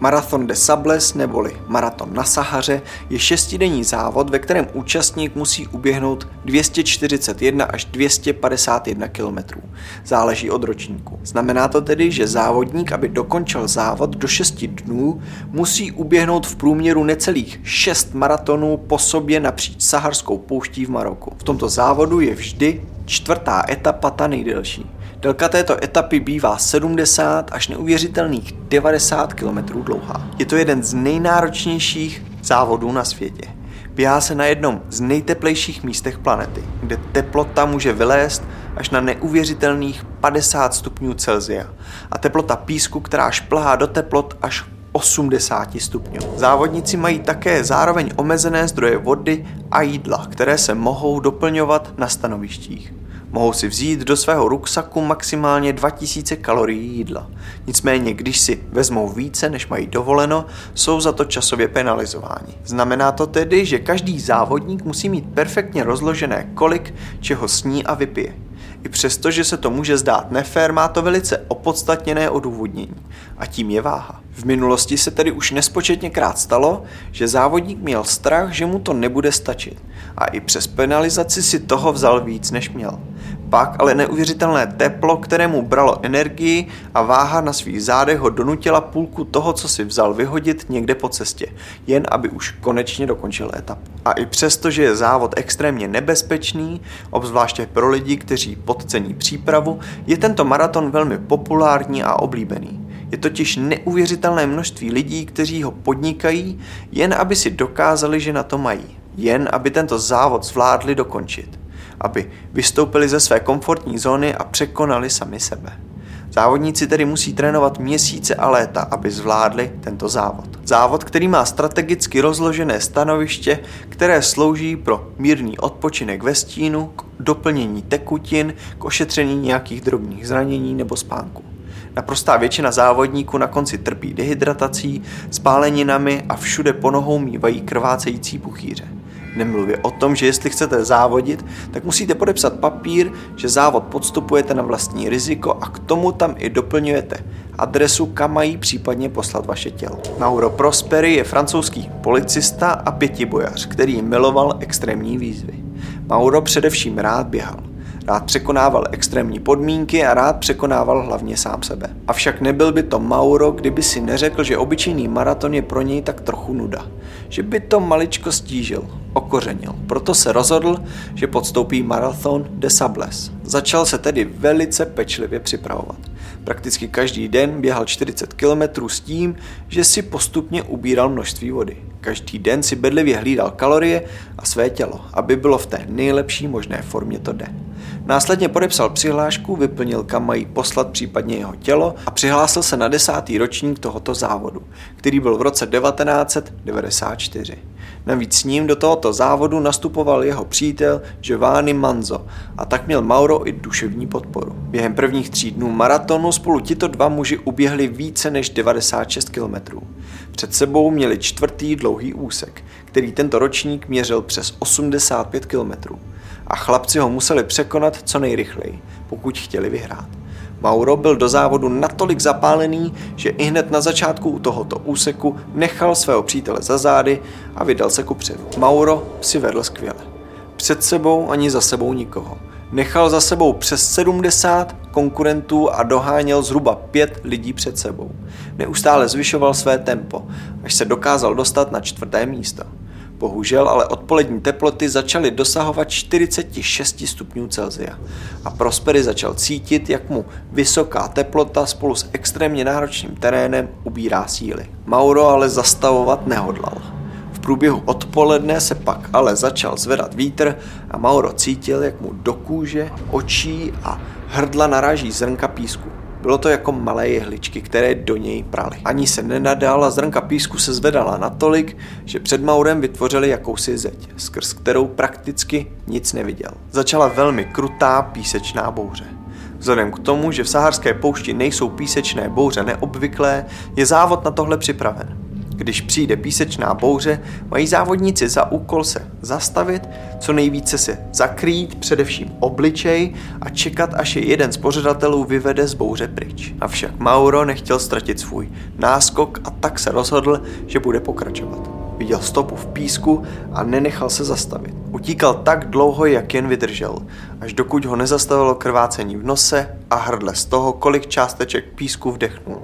Marathon de Sables neboli Maraton na Sahaře je šestidenní závod, ve kterém účastník musí uběhnout 241 až 251 km. Záleží od ročníku. Znamená to tedy, že závodník, aby dokončil závod do 6 dnů, musí uběhnout v průměru necelých 6 maratonů po sobě napříč saharskou pouští v Maroku. V tomto závodu je vždy čtvrtá etapa ta nejdelší. Délka této etapy bývá 70 až neuvěřitelných 90 km dlouhá. Je to jeden z nejnáročnějších závodů na světě. Běhá se na jednom z nejteplejších místech planety, kde teplota může vylézt až na neuvěřitelných 50 stupňů Celsia a teplota písku, která šplhá do teplot až 80 stupňů. Závodníci mají také zároveň omezené zdroje vody a jídla, které se mohou doplňovat na stanovištích. Mohou si vzít do svého ruksaku maximálně 2000 kalorií jídla. Nicméně, když si vezmou více, než mají dovoleno, jsou za to časově penalizováni. Znamená to tedy, že každý závodník musí mít perfektně rozložené kolik, čeho sní a vypije. I přesto, že se to může zdát nefér, má to velice opodstatněné odůvodnění. A tím je váha. V minulosti se tedy už nespočetněkrát stalo, že závodník měl strach, že mu to nebude stačit. A i přes penalizaci si toho vzal víc, než měl. Pak ale neuvěřitelné teplo, kterému bralo energii a váha na svých zádech ho donutila půlku toho, co si vzal vyhodit někde po cestě, jen aby už konečně dokončil etapu. A i přesto, že je závod extrémně nebezpečný, obzvláště pro lidi, kteří podcení přípravu, je tento maraton velmi populární a oblíbený. Je totiž neuvěřitelné množství lidí, kteří ho podnikají, jen aby si dokázali, že na to mají. Jen aby tento závod zvládli dokončit aby vystoupili ze své komfortní zóny a překonali sami sebe. Závodníci tedy musí trénovat měsíce a léta, aby zvládli tento závod. Závod, který má strategicky rozložené stanoviště, které slouží pro mírný odpočinek ve stínu, k doplnění tekutin, k ošetření nějakých drobných zranění nebo spánku. Naprostá většina závodníků na konci trpí dehydratací, spáleninami a všude po nohou mývají krvácející puchýře. Nemluvě o tom, že jestli chcete závodit, tak musíte podepsat papír, že závod podstupujete na vlastní riziko a k tomu tam i doplňujete adresu, kam mají případně poslat vaše tělo. Mauro Prosperi je francouzský policista a pětibojař, který miloval extrémní výzvy. Mauro především rád běhal. Rád překonával extrémní podmínky a rád překonával hlavně sám sebe. Avšak nebyl by to Mauro, kdyby si neřekl, že obyčejný maraton je pro něj tak trochu nuda. Že by to maličko stížil, okořenil. Proto se rozhodl, že podstoupí marathon de Sables. Začal se tedy velice pečlivě připravovat. Prakticky každý den běhal 40 km s tím, že si postupně ubíral množství vody. Každý den si bedlivě hlídal kalorie a své tělo, aby bylo v té nejlepší možné formě to den. Následně podepsal přihlášku, vyplnil kam mají poslat případně jeho tělo a přihlásil se na desátý ročník tohoto závodu, který byl v roce 1994. Navíc s ním do tohoto závodu nastupoval jeho přítel Giovanni Manzo a tak měl Mauro i duševní podporu. Během prvních tří dnů maratonu spolu tito dva muži uběhli více než 96 km. Před sebou měli čtvrtý dlouhý úsek, který tento ročník měřil přes 85 km a chlapci ho museli překonat co nejrychleji, pokud chtěli vyhrát. Mauro byl do závodu natolik zapálený, že i hned na začátku u tohoto úseku nechal svého přítele za zády a vydal se ku předu. Mauro si vedl skvěle. Před sebou ani za sebou nikoho. Nechal za sebou přes 70 konkurentů a doháněl zhruba pět lidí před sebou. Neustále zvyšoval své tempo, až se dokázal dostat na čtvrté místo. Bohužel ale odpolední teploty začaly dosahovat 46 stupňů Celsia a Prospery začal cítit, jak mu vysoká teplota spolu s extrémně náročným terénem ubírá síly. Mauro ale zastavovat nehodlal. V průběhu odpoledne se pak ale začal zvedat vítr a Mauro cítil, jak mu do kůže, očí a hrdla naráží zrnka písku. Bylo to jako malé jehličky, které do něj praly. Ani se nenadal a zrnka písku se zvedala natolik, že před Maurem vytvořili jakousi zeď, skrz kterou prakticky nic neviděl. Začala velmi krutá písečná bouře. Vzhledem k tomu, že v saharské poušti nejsou písečné bouře neobvyklé, je závod na tohle připraven. Když přijde písečná bouře, mají závodníci za úkol se zastavit, co nejvíce se zakrýt, především obličej a čekat, až je jeden z pořadatelů vyvede z bouře pryč. Avšak Mauro nechtěl ztratit svůj náskok a tak se rozhodl, že bude pokračovat. Viděl stopu v písku a nenechal se zastavit. Utíkal tak dlouho, jak jen vydržel, až dokud ho nezastavilo krvácení v nose a hrdle z toho, kolik částeček písku vdechnul.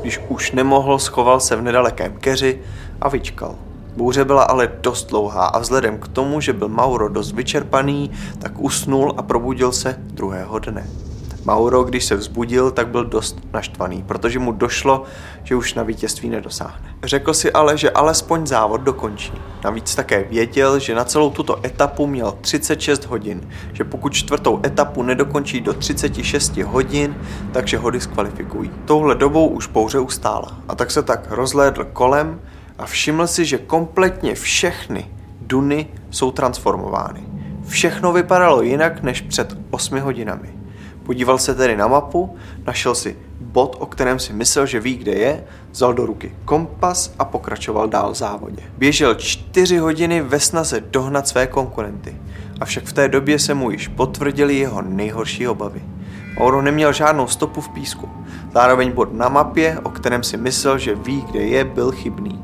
Když už nemohl, schoval se v nedalekém keři a vyčkal. Bouře byla ale dost dlouhá a vzhledem k tomu, že byl Mauro dost vyčerpaný, tak usnul a probudil se druhého dne. Mauro, když se vzbudil, tak byl dost naštvaný, protože mu došlo, že už na vítězství nedosáhne. Řekl si ale, že alespoň závod dokončí. Navíc také věděl, že na celou tuto etapu měl 36 hodin, že pokud čtvrtou etapu nedokončí do 36 hodin, takže ho diskvalifikují. Touhle dobou už bouře ustála a tak se tak rozhlédl kolem a všiml si, že kompletně všechny duny jsou transformovány. Všechno vypadalo jinak než před 8 hodinami. Podíval se tedy na mapu, našel si bod, o kterém si myslel, že ví, kde je, vzal do ruky kompas a pokračoval dál v závodě. Běžel čtyři hodiny ve snaze dohnat své konkurenty, avšak v té době se mu již potvrdili jeho nejhorší obavy. Mauro neměl žádnou stopu v písku. Zároveň bod na mapě, o kterém si myslel, že ví, kde je, byl chybný.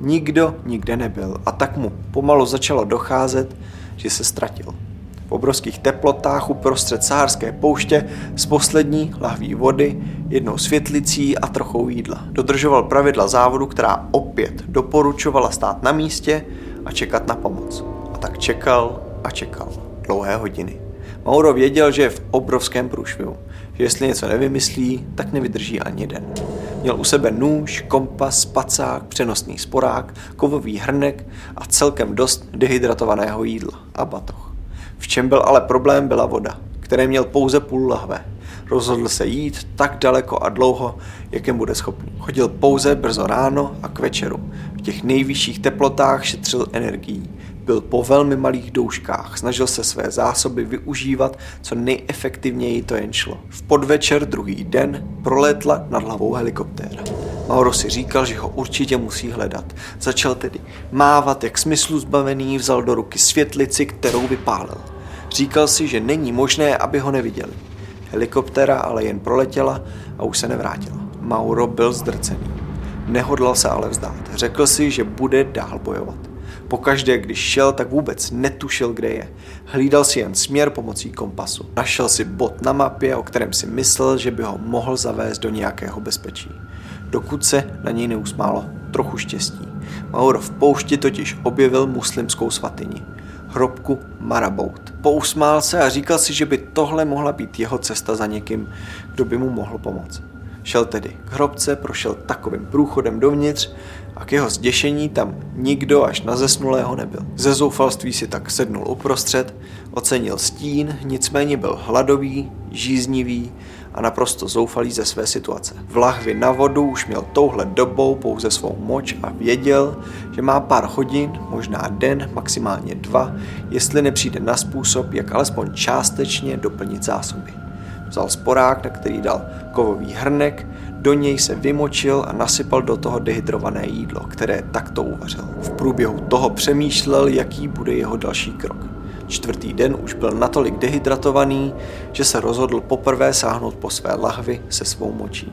Nikdo nikde nebyl a tak mu pomalu začalo docházet, že se ztratil v obrovských teplotách uprostřed sahárské pouště z poslední lahví vody, jednou světlicí a trochou jídla. Dodržoval pravidla závodu, která opět doporučovala stát na místě a čekat na pomoc. A tak čekal a čekal. Dlouhé hodiny. Mauro věděl, že je v obrovském průšvihu, že jestli něco nevymyslí, tak nevydrží ani den. Měl u sebe nůž, kompas, spacák, přenosný sporák, kovový hrnek a celkem dost dehydratovaného jídla a batoh. V čem byl ale problém, byla voda, které měl pouze půl lahve. Rozhodl se jít tak daleko a dlouho, jak jen bude schopný. Chodil pouze brzo ráno a k večeru. V těch nejvyšších teplotách šetřil energií. Byl po velmi malých douškách, snažil se své zásoby využívat co nejefektivněji to jen šlo. V podvečer druhý den prolétla nad hlavou helikoptéra. Mauro si říkal, že ho určitě musí hledat. Začal tedy mávat, jak smyslu zbavený, vzal do ruky světlici, kterou vypálil. Říkal si, že není možné, aby ho neviděli. Helikoptéra ale jen proletěla a už se nevrátila. Mauro byl zdrcený. Nehodlal se ale vzdát. Řekl si, že bude dál bojovat. Pokaždé, když šel, tak vůbec netušil, kde je. Hlídal si jen směr pomocí kompasu. Našel si bod na mapě, o kterém si myslel, že by ho mohl zavést do nějakého bezpečí. Dokud se na něj neusmálo trochu štěstí. Mauro v poušti totiž objevil muslimskou svatyni. Hrobku Marabout. Pousmál se a říkal si, že by tohle mohla být jeho cesta za někým, kdo by mu mohl pomoct. Šel tedy k hrobce, prošel takovým průchodem dovnitř a k jeho zděšení tam nikdo až na zesnulého nebyl. Ze zoufalství si tak sednul uprostřed, ocenil stín, nicméně byl hladový, žíznivý a naprosto zoufalý ze své situace. V lahvi na vodu už měl touhle dobou pouze svou moč a věděl, že má pár hodin, možná den, maximálně dva, jestli nepřijde na způsob, jak alespoň částečně doplnit zásoby. Vzal sporák, na který dal kovový hrnek, do něj se vymočil a nasypal do toho dehydrované jídlo, které takto uvařil. V průběhu toho přemýšlel, jaký bude jeho další krok. Čtvrtý den už byl natolik dehydratovaný, že se rozhodl poprvé sáhnout po své lahvi se svou močí.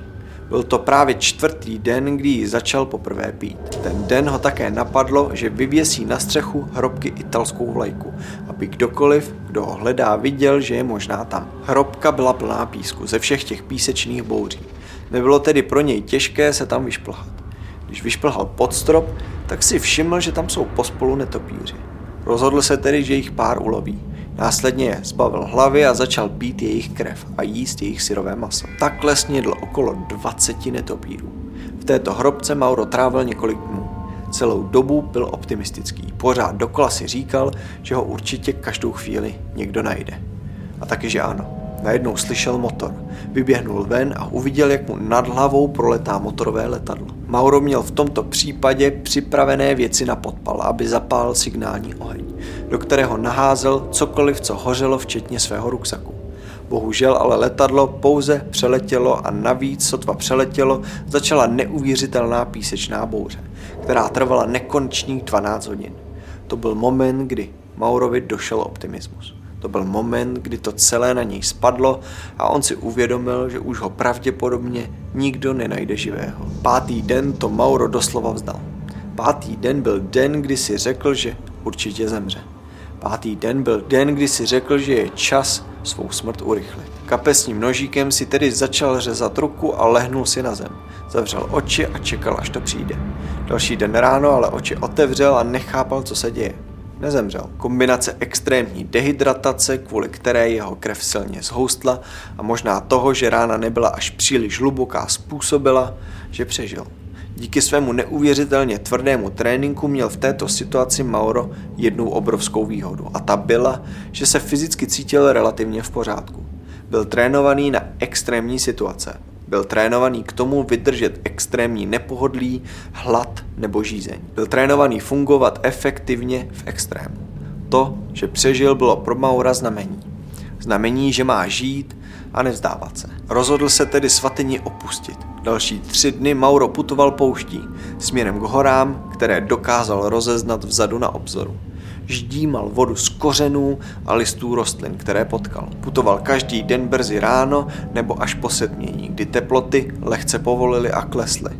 Byl to právě čtvrtý den, kdy ji začal poprvé pít. Ten den ho také napadlo, že vyvěsí na střechu hrobky italskou vlajku, aby kdokoliv, kdo ho hledá, viděl, že je možná tam. Hrobka byla plná písku ze všech těch písečných bouří. Nebylo tedy pro něj těžké se tam vyšplhat. Když vyšplhal pod strop, tak si všiml, že tam jsou pospolu netopíři. Rozhodl se tedy, že jich pár uloví. Následně je zbavil hlavy a začal pít jejich krev a jíst jejich syrové maso. Takhle snědl okolo 20 netopírů. V této hrobce Mauro trávil několik dnů. Celou dobu byl optimistický. Pořád dokola si říkal, že ho určitě každou chvíli někdo najde. A taky, že ano. Najednou slyšel motor. Vyběhnul ven a uviděl, jak mu nad hlavou proletá motorové letadlo. Mauro měl v tomto případě připravené věci na podpal, aby zapálil signální oheň, do kterého naházel cokoliv, co hořelo, včetně svého ruksaku. Bohužel ale letadlo pouze přeletělo a navíc sotva přeletělo, začala neuvěřitelná písečná bouře, která trvala nekonečných 12 hodin. To byl moment, kdy Maurovi došel optimismus. To byl moment, kdy to celé na něj spadlo a on si uvědomil, že už ho pravděpodobně nikdo nenajde živého. Pátý den to Mauro doslova vzdal. Pátý den byl den, kdy si řekl, že určitě zemře. Pátý den byl den, kdy si řekl, že je čas svou smrt urychlit. Kapesním nožíkem si tedy začal řezat ruku a lehnul si na zem. Zavřel oči a čekal, až to přijde. Další den ráno ale oči otevřel a nechápal, co se děje nezemřel. Kombinace extrémní dehydratace, kvůli které jeho krev silně zhoustla a možná toho, že rána nebyla až příliš hluboká, způsobila, že přežil. Díky svému neuvěřitelně tvrdému tréninku měl v této situaci Mauro jednu obrovskou výhodu a ta byla, že se fyzicky cítil relativně v pořádku. Byl trénovaný na extrémní situace. Byl trénovaný k tomu vydržet extrémní nepohodlí, hlad nebo žízeň. Byl trénovaný fungovat efektivně v extrému. To, že přežil, bylo pro Maura znamení. Znamení, že má žít a nevzdávat se. Rozhodl se tedy svatyni opustit. Další tři dny Mauro putoval pouští, směrem k horám, které dokázal rozeznat vzadu na obzoru ždímal vodu z kořenů a listů rostlin, které potkal. Putoval každý den brzy ráno nebo až po setmění, kdy teploty lehce povolily a klesly.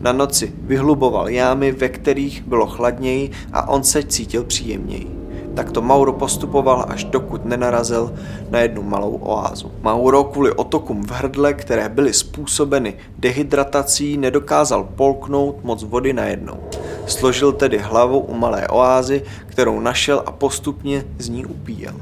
Na noci vyhluboval jámy, ve kterých bylo chladněji a on se cítil příjemněji. Takto Mauro postupoval, až dokud nenarazil na jednu malou oázu. Mauro kvůli otokům v hrdle, které byly způsobeny dehydratací, nedokázal polknout moc vody najednou. Složil tedy hlavu u malé oázy, kterou našel a postupně z ní upíjel.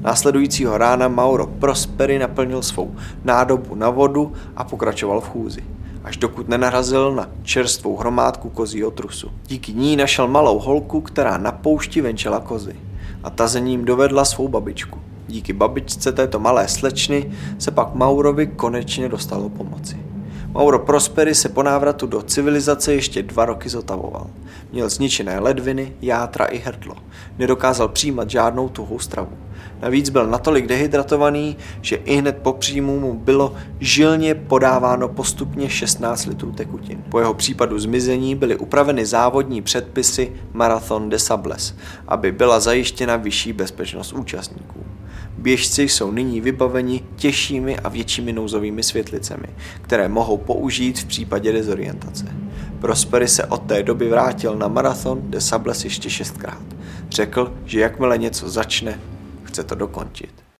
Následujícího rána Mauro Prosperi naplnil svou nádobu na vodu a pokračoval v chůzi až dokud nenarazil na čerstvou hromádku kozího trusu. Díky ní našel malou holku, která na poušti venčela kozy a ta za ním dovedla svou babičku. Díky babičce této malé slečny se pak Maurovi konečně dostalo pomoci. Mauro Prosperi se po návratu do civilizace ještě dva roky zotavoval. Měl zničené ledviny, játra i hrdlo. Nedokázal přijímat žádnou tuhou stravu. Navíc byl natolik dehydratovaný, že i hned po příjmu mu bylo žilně podáváno postupně 16 litrů tekutin. Po jeho případu zmizení byly upraveny závodní předpisy Marathon de Sables, aby byla zajištěna vyšší bezpečnost účastníků. Běžci jsou nyní vybaveni těžšími a většími nouzovými světlicemi, které mohou použít v případě dezorientace. Prospery se od té doby vrátil na marathon de Sables ještě šestkrát. Řekl, že jakmile něco začne, chce to dokončit.